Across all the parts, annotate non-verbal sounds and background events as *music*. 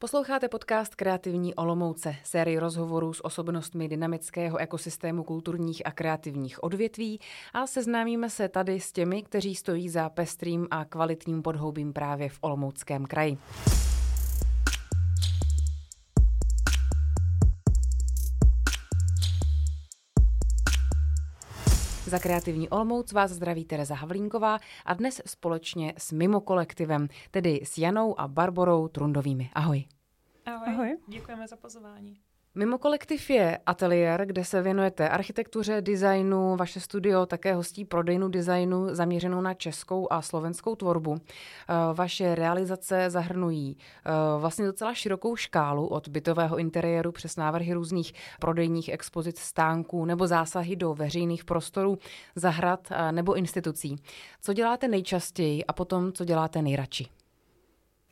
Posloucháte podcast Kreativní Olomouce, sérii rozhovorů s osobnostmi dynamického ekosystému kulturních a kreativních odvětví a seznámíme se tady s těmi, kteří stojí za pestrým a kvalitním podhoubím právě v Olomouckém kraji. Za kreativní Olomouc vás zdraví Tereza Havlínková a dnes společně s Mimo kolektivem, tedy s Janou a Barborou Trundovými. Ahoj. Ahoj. Ahoj. Děkujeme za pozvání. Mimo kolektiv je ateliér, kde se věnujete architektuře, designu. Vaše studio také hostí prodejnu designu zaměřenou na českou a slovenskou tvorbu. Eh, vaše realizace zahrnují eh, vlastně docela širokou škálu od bytového interiéru přes návrhy různých prodejních expozic stánků nebo zásahy do veřejných prostorů, zahrad eh, nebo institucí. Co děláte nejčastěji a potom, co děláte nejradši?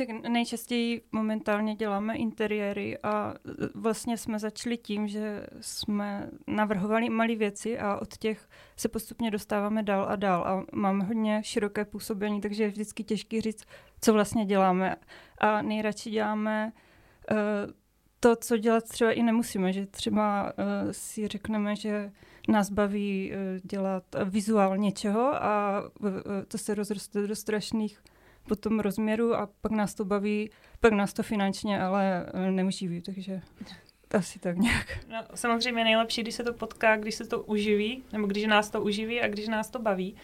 Tak nejčastěji momentálně děláme interiéry a e, vlastně jsme začali tím, že jsme navrhovali malé věci a od těch se postupně dostáváme dál a dál a máme hodně široké působení, takže je vždycky těžké říct, co vlastně děláme. A nejradši děláme uh, to, co dělat třeba i nemusíme, že třeba uh, si řekneme, že nás baví uh, dělat vizuál něčeho a uh, to se rozroste do strašných potom rozměru a pak nás to baví, pak nás to finančně, ale eh, neuživí, takže asi tak nějak. No, samozřejmě nejlepší, když se to potká, když se to uživí, nebo když nás to uživí a když nás to baví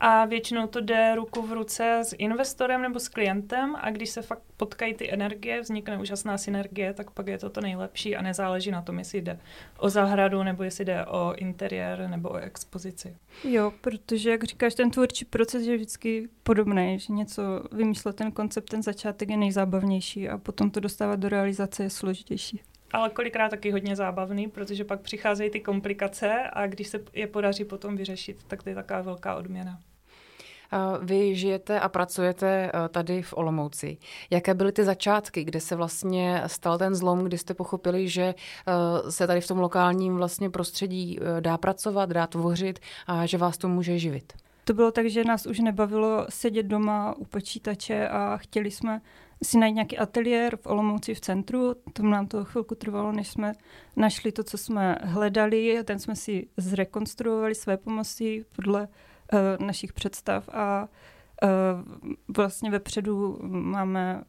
a většinou to jde ruku v ruce s investorem nebo s klientem a když se fakt potkají ty energie, vznikne úžasná synergie, tak pak je to to nejlepší a nezáleží na tom, jestli jde o zahradu nebo jestli jde o interiér nebo o expozici. Jo, protože jak říkáš, ten tvůrčí proces je vždycky podobný, že něco vymyslet, ten koncept, ten začátek je nejzábavnější a potom to dostávat do realizace je složitější ale kolikrát taky hodně zábavný, protože pak přicházejí ty komplikace a když se je podaří potom vyřešit, tak to je taková velká odměna. Vy žijete a pracujete eh, tady v Olomouci. Jaké byly ty začátky, kde se vlastně stal ten zlom, kdy jste pochopili, že eh, se tady v tom lokálním vlastně prostředí eh, dá pracovat, dá tvořit a že vás to může živit? To bylo tak, že nás už nebavilo sedět doma u počítače a chtěli jsme si najít nějaký ateliér v Olomouci v centru. To nám to chvilku trvalo, než jsme našli to, co jsme hledali. Ten jsme si zrekonstruovali své pomoci podle uh, našich představ a uh, vlastně vepředu máme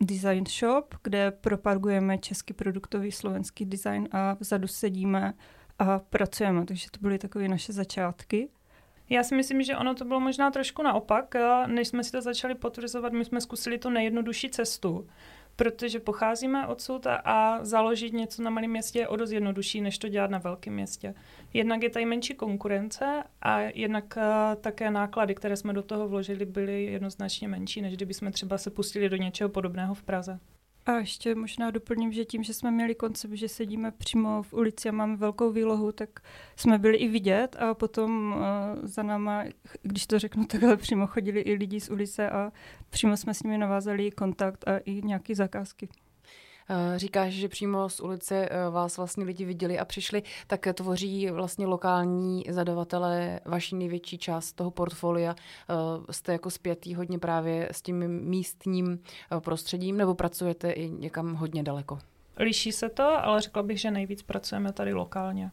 design shop, kde propagujeme český produktový slovenský design a vzadu sedíme a pracujeme, takže to byly takové naše začátky. Já si myslím, že ono to bylo možná trošku naopak. Než jsme si to začali potvrzovat, my jsme zkusili tu nejjednodušší cestu protože pocházíme odsud a, a založit něco na malém městě je o dost jednodušší, než to dělat na velkém městě. Jednak je tady menší konkurence a jednak uh, také náklady, které jsme do toho vložili, byly jednoznačně menší, než kdyby jsme třeba se pustili do něčeho podobného v Praze. A ještě možná doplním, že tím, že jsme měli koncept, že sedíme přímo v ulici a máme velkou výlohu, tak jsme byli i vidět a potom uh, za náma, když to řeknu takhle, přímo chodili i lidi z ulice a přímo jsme s nimi navázali kontakt a i nějaké zakázky. Eh, říkáš, že přímo z ulice eh, vás vlastně lidi viděli a přišli, tak tvoří vlastně lokální zadavatelé vaší největší část toho portfolia. Eh, jste jako zpětý hodně právě s tím místním prostředím nebo pracujete i někam hodně daleko? Liší se to, ale řekla bych, že nejvíc pracujeme tady lokálně.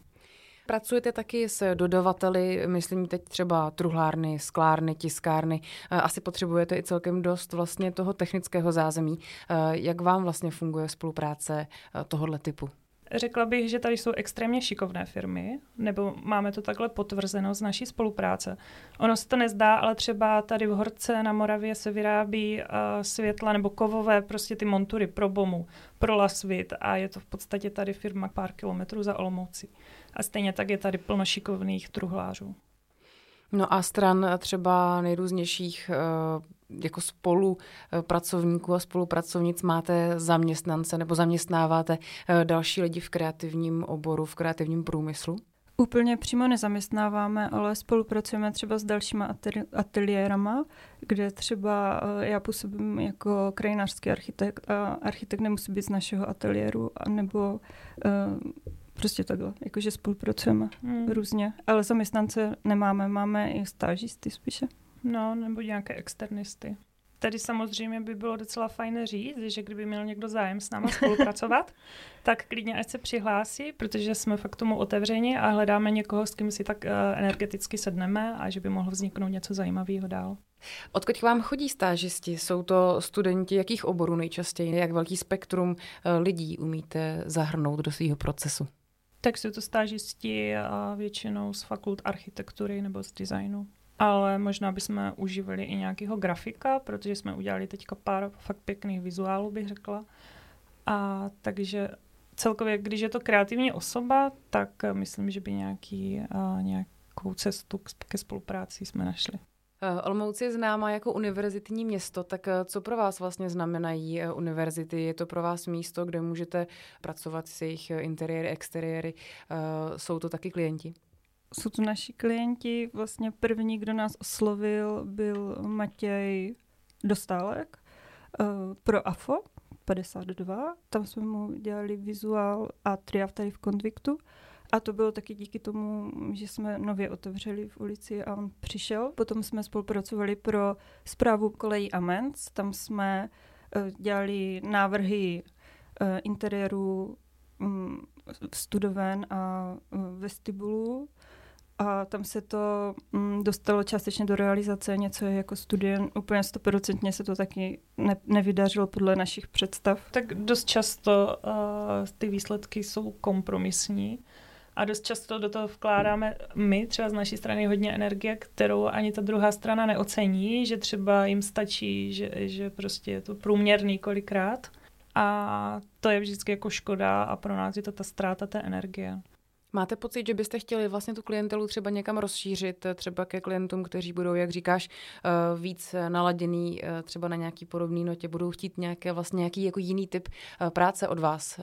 Pracujete taky s dodavateli, myslím teď třeba truhlárny, sklárny, tiskárny. Eh, asi potřebujete i celkem dost vlastně toho technického zázemí. Eh, jak vám vlastně funguje spolupráce eh, tohohle typu? Řekla bych, že tady jsou extrémně šikovné firmy, nebo máme to takhle potvrzeno z naší spolupráce. Ono se to nezdá, ale třeba tady v Horce na Moravě se vyrábí uh, světla nebo kovové prostě ty montury pro bomu, pro lasvit a je to v podstatě tady firma pár kilometrů za Olomoucí. A stejně tak je tady plno šikovných truhlářů. No a stran třeba nejrůznějších eh, jako spolu eh, pracovníků a spolupracovnic máte zaměstnance nebo zaměstnáváte eh, další lidi v kreativním oboru, v kreativním průmyslu? Úplně přímo nezaměstnáváme, ale spolupracujeme třeba s dalšíma ateliérama, kde třeba já působím jako krajinářský architekt a architekt nemusí být z našeho ateliéru, nebo Prostě takhle, jakože spolupracujeme hmm. různě, ale zaměstnance nemáme, máme i stážisty spíše. No, nebo nějaké externisty. Tady samozřejmě by bylo docela fajn říct, že kdyby měl někdo zájem s náma spolupracovat, *laughs* tak klidně ať se přihlásí, protože jsme fakt tomu otevřeni a hledáme někoho, s kým si tak uh, energeticky sedneme a že by mohlo vzniknout něco zajímavého dál. Odkud k vám chodí stážisti? Jsou to studenti jakých oborů nejčastěji? Jak velký spektrum eh, lidí umíte zahrnout do svého procesu? Tak jsou to stážisti a většinou z fakult architektury nebo z designu. Ale možná bychom užívali i nějakého grafika, protože jsme udělali teďka pár fakt pěkných vizuálů, bych řekla. A takže celkově, když je to kreativní osoba, tak myslím, že by nějaký, a nějakou cestu ke spolupráci jsme našli. Eh, Olomouc je známa jako univerzitní město, tak eh, co pro vás vlastně znamenají eh, univerzity? Je to pro vás místo, kde můžete pracovat s jejich interiéry, exteriéry? Jsou to taky klienti? Jsou to naši klienti. Vlastně první, kdo nás oslovil, byl Matěj Dostálek pro AFO 52. Tam jsme mu dělali vizuál a triáv tady v Konviktu. A to bylo taky díky tomu, že jsme nově otevřeli v ulici a on přišel. Potom jsme spolupracovali pro zprávu kolejí Amens. Tam jsme uh, dělali návrhy uh, interiéru um, studoven a uh, vestibulů. A tam se to um, dostalo částečně do realizace, něco jako studien. Úplně stoprocentně se to taky ne, nevydařilo podle našich představ. Tak dost často uh, ty výsledky jsou kompromisní a dost často do toho vkládáme my, třeba z naší strany, hodně energie, kterou ani ta druhá strana neocení, že třeba jim stačí, že, že prostě je to průměrný kolikrát. A to je vždycky jako škoda a pro nás je to ta ztráta té energie. Máte pocit, že byste chtěli vlastně tu klientelu třeba někam rozšířit, třeba ke klientům, kteří budou, jak říkáš, eh, víc naladěný eh, třeba na nějaký podobný notě, budou chtít nějaké vlastně nějaký jako jiný typ eh, práce od vás?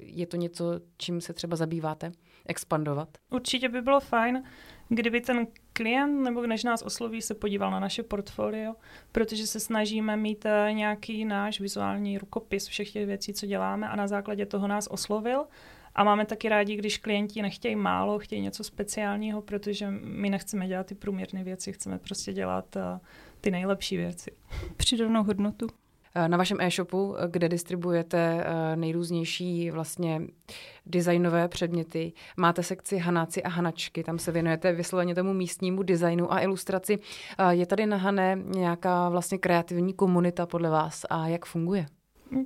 Je to něco, čím se třeba zabýváte? Expandovat? Určitě by bylo fajn, kdyby ten klient, nebo než nás osloví, se podíval na naše portfolio, protože se snažíme mít nějaký náš vizuální rukopis všech těch věcí, co děláme a na základě toho nás oslovil a máme taky rádi, když klienti nechtějí málo, chtějí něco speciálního, protože my nechceme dělat ty průměrné věci, chceme prostě dělat uh, ty nejlepší věci. Přidanou hodnotu. Eh, na vašem e-shopu, eh, kde distribuujete nejrůznější vlastně designové předměty, máte sekci Hanáci a Hanačky, tam se věnujete vysloveně tomu místnímu designu a ilustraci. Je tady na Hané nějaká vlastně kreativní komunita podle vás a jak funguje?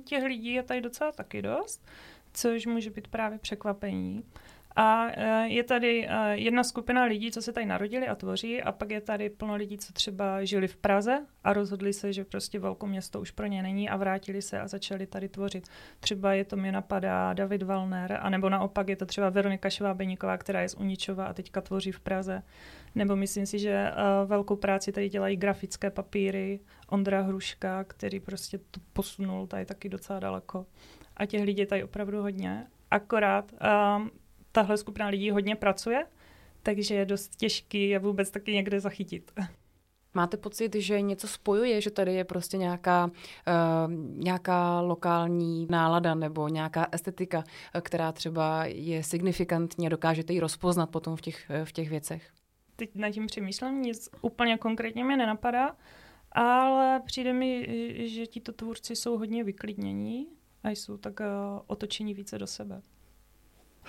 Těch lidí je tady docela taky dost což může být právě překvapení. A e, je tady e, jedna skupina lidí, co se tady narodili a tvoří, a pak je tady plno lidí, co třeba žili v Praze a rozhodli se, že prostě velké město už pro ně není a vrátili se a začali tady tvořit. Třeba je to mě napadá David Valner, anebo naopak je to třeba Veronika Švábeníková, která je z Uničova a teďka tvoří v Praze. Nebo myslím si, že uh, velkou práci tady dělají grafické papíry, Ondra Hruška, který prostě to posunul tady taky docela daleko a těch lidí je tady opravdu hodně. Akorát um, tahle skupina lidí hodně pracuje, takže je dost těžký je vůbec taky někde zachytit. Máte pocit, že něco spojuje, že tady je prostě nějaká, uh, nějaká lokální nálada nebo nějaká estetika, která třeba je signifikantní a dokážete ji rozpoznat potom v těch, v těch věcech? Teď nad tím přemýšlím, nic úplně konkrétně mi nenapadá, ale přijde mi, že tito tvůrci jsou hodně vyklidnění a jsou tak uh, otočení více do sebe.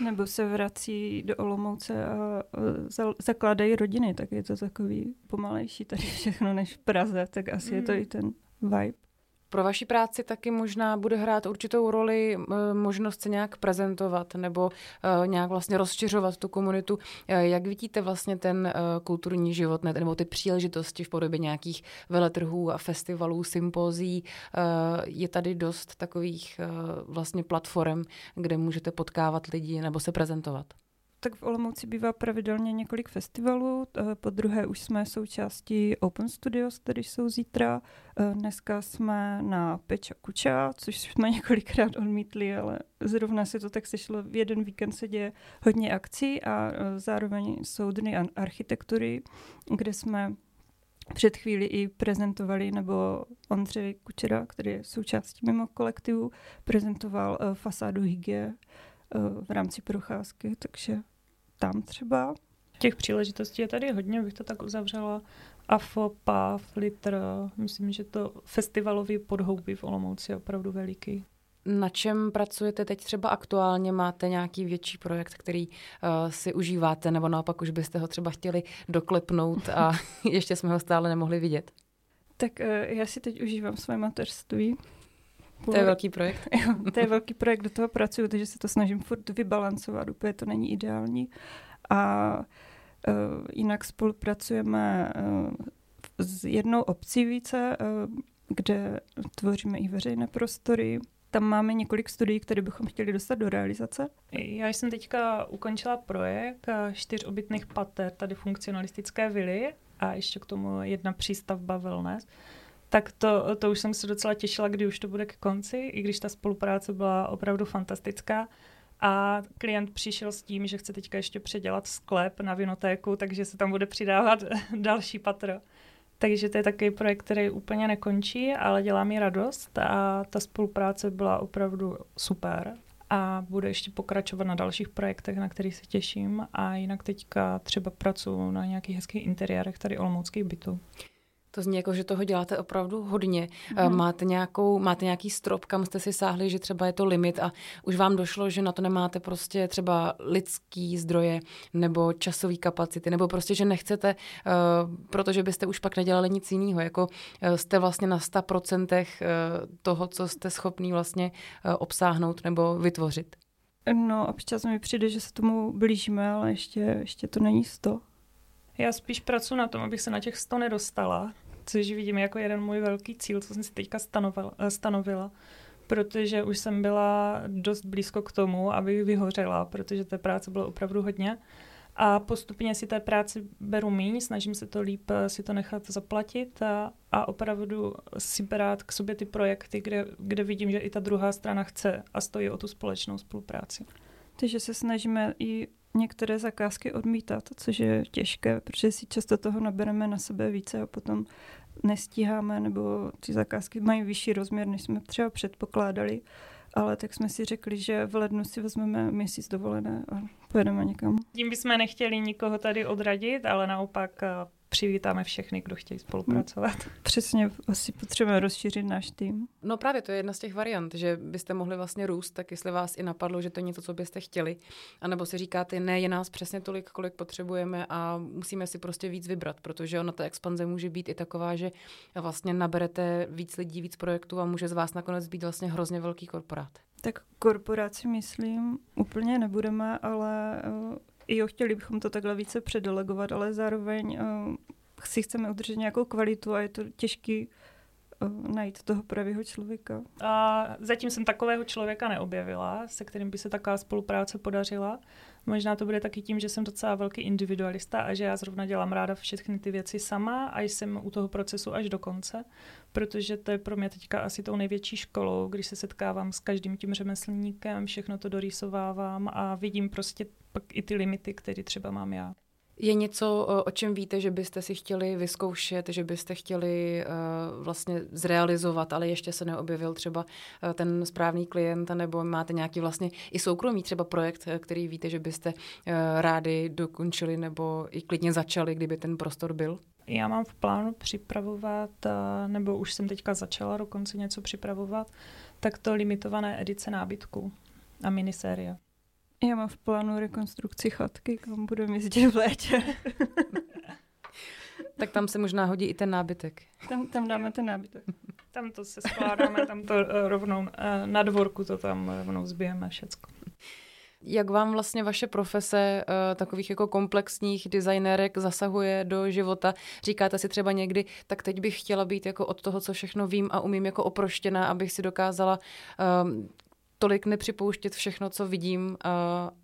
Nebo se vrací do Olomouce a uh, zakládají rodiny, tak je to takový pomalejší tady *laughs* všechno než v Praze, tak asi mm. je to hmm. i ten vibe. Pro vaši práci taky možná bude hrát určitou roli možnost se nějak prezentovat nebo uh, nějak vlastně rozšiřovat tu komunitu. Uh, jak vidíte vlastně ten uh, kulturní život nebo ty příležitosti v podobě nějakých veletrhů a festivalů, sympozí? Je tady dost takových vlastně platform, kde můžete potkávat lidi nebo se prezentovat? Tak v Olomouci bývá pravidelně několik festivalů. Eh, po druhé už jsme součástí Open Studios, které jsou zítra. Eh, dneska jsme na Peča Kuča, což jsme *laughs* několikrát odmítli, ale zrovna se to tak sešlo. V jeden víkend se děje hodně akcí a eh, zároveň jsou dny architektury, kde jsme před chvíli i prezentovali, nebo Ondřej Kučera, který je součástí mimo kolektivu, prezentoval fasádu Hygie v rámci procházky, takže tam třeba. Těch příležitostí je tady hodně, bych to tak uzavřela. AFO, PAV, Litr, myslím, že to festivalový podhoubí v Olomouci je opravdu veliký. Na čem pracujete teď třeba aktuálně? Máte nějaký větší projekt, který uh, si užíváte, nebo naopak už byste ho třeba chtěli doklepnout a *laughs* ještě jsme ho stále nemohli vidět? Tak uh, já si teď užívám své mateřství. To je velký projekt. *laughs* jo, to je velký projekt, do toho pracuju, takže se to snažím furt vybalancovat, úplně to není ideální. A uh, jinak spolupracujeme uh, s jednou obcí více, uh, kde tvoříme i veřejné prostory, tam máme několik studií, které bychom chtěli dostat do realizace. Já jsem teďka ukončila projekt čtyř obytných pater, tady funkcionalistické vily a ještě k tomu jedna přístavba wellness. Tak to, to už jsem se docela těšila, kdy už to bude k konci, i když ta spolupráce byla opravdu fantastická. A klient přišel s tím, že chce teďka ještě předělat sklep na vinotéku, takže se tam bude přidávat *laughs* další patro. Takže to je takový projekt, který úplně nekončí, ale dělá mi radost a ta spolupráce byla opravdu super a bude ještě pokračovat na dalších projektech, na kterých se těším a jinak teďka třeba pracuji na nějakých hezkých interiérech tady olomouckých bytů. To zní jako, že toho děláte opravdu hodně. Mm. Máte, nějakou, máte nějaký strop, kam jste si sáhli, že třeba je to limit a už vám došlo, že na to nemáte prostě třeba lidský zdroje nebo časový kapacity, nebo prostě, že nechcete, uh, protože byste už pak nedělali nic jiného. Jako uh, jste vlastně na 100% uh, toho, co jste schopný vlastně obsáhnout nebo vytvořit. No, občas mi přijde, že se tomu blížíme, ale ještě, ještě to není 100. Já spíš pracuji na tom, abych se na těch 100 nedostala, což vidím jako jeden můj velký cíl, co jsem si teďka stanovila, eh, stanovila protože už jsem byla dost blízko k tomu, abych vyhořela, protože té práce bylo opravdu hodně. A postupně si té práci beru míň, snažím se to líp eh, si to nechat zaplatit a, a opravdu si brát k sobě ty projekty, kde, kde vidím, že i ta druhá strana chce a stojí o tu společnou spolupráci. Takže se snažíme i některé zakázky odmítat, což je těžké, protože si často toho nabereme na sebe více a potom nestíháme, nebo ty zakázky mají vyšší rozměr, než jsme třeba předpokládali. Ale tak jsme si řekli, že v lednu si vezmeme měsíc dovolené a pojedeme někam. Tím bychom nechtěli nikoho tady odradit, ale naopak eh, přivítáme všechny, kdo chtějí spolupracovat. Hmm. Přesně, asi potřebujeme rozšířit náš tým. No právě to je jedna z těch variant, že byste mohli vlastně růst, tak jestli vás i napadlo, že to je něco, co byste chtěli, anebo si říkáte, ne, je nás přesně tolik, kolik potřebujeme a musíme si prostě víc vybrat, protože ona ta expanze může být i taková, že vlastně naberete víc lidí, víc projektů a může z vás nakonec být vlastně hrozně velký korporát. Tak korporaci myslím úplně nebudeme, ale uh jo, chtěli bychom to takhle více předelegovat, ale zároveň uh, si chceme udržet nějakou kvalitu a je to těžký uh, najít toho pravého člověka. A zatím jsem takového člověka neobjevila, se kterým by se taková spolupráce podařila. Možná to bude taky tím, že jsem docela velký individualista a že já zrovna dělám ráda všechny ty věci sama a jsem u toho procesu až do konce, protože to je pro mě teďka asi tou největší školou, když se setkávám s každým tím řemeslníkem, všechno to dorýsovávám a vidím prostě pak i ty limity, které třeba mám já. Je něco, o čem víte, že byste si chtěli vyzkoušet, že byste chtěli uh, vlastně zrealizovat, ale ještě se neobjevil třeba uh, ten správný klient, nebo máte nějaký vlastně i soukromý třeba projekt, který víte, že byste rádi dokončili nebo i klidně začali, kdyby ten prostor byl? Já mám v plánu připravovat, nebo už jsem teďka začala dokonce něco připravovat, tak to limitované edice nábytku a minisérie. Já mám v plánu rekonstrukci chatky, kam budeme jezdit v létě. *laughs* tak tam se možná hodí i ten nábytek. Tam, tam dáme ten nábytek. Tam to se skládáme, tam to uh, rovnou uh, na dvorku to tam rovnou zbijeme všecko. Jak vám vlastně vaše profese takových jako komplexních designérek zasahuje do života? Říkáte si třeba někdy, tak teď bych chtěla být jako od toho, co všechno vím a umím jako oproštěná, abych si dokázala um, tolik nepřipouštět všechno, co vidím uh,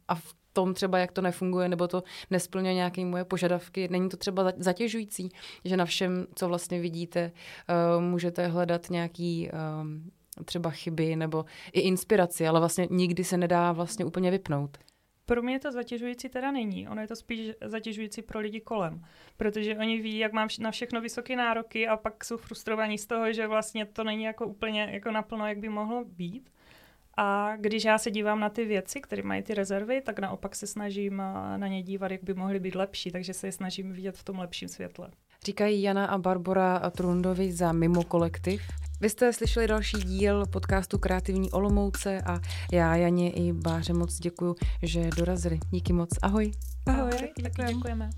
a v tom třeba, jak to nefunguje, nebo to nesplňuje nějaké moje požadavky. Není to třeba zatěžující, že na všem, co vlastně vidíte, uh, můžete hledat nějaký um, třeba chyby nebo i inspiraci, ale vlastně nikdy se nedá vlastně úplně vypnout. Pro mě to zatěžující teda není. Ono je to spíš zatěžující pro lidi kolem. Protože oni ví, jak mám na všechno vysoké nároky a pak jsou frustrovaní z toho, že vlastně to není jako úplně jako naplno, jak by mohlo být. A když já se dívám na ty věci, které mají ty rezervy, tak naopak se snažím eh, na ně dívat, jak by mohly být lepší, takže se je snažím vidět v tom lepším světle. Říkají Jana a Barbara Trundovi za Mimo kolektiv. Vy jste slyšeli další díl podcastu Kreativní Olomouce a já Janě i Báře moc děkuji, že dorazili. Díky moc. Ahoj. Ahoj, Ahoj taky děkujeme.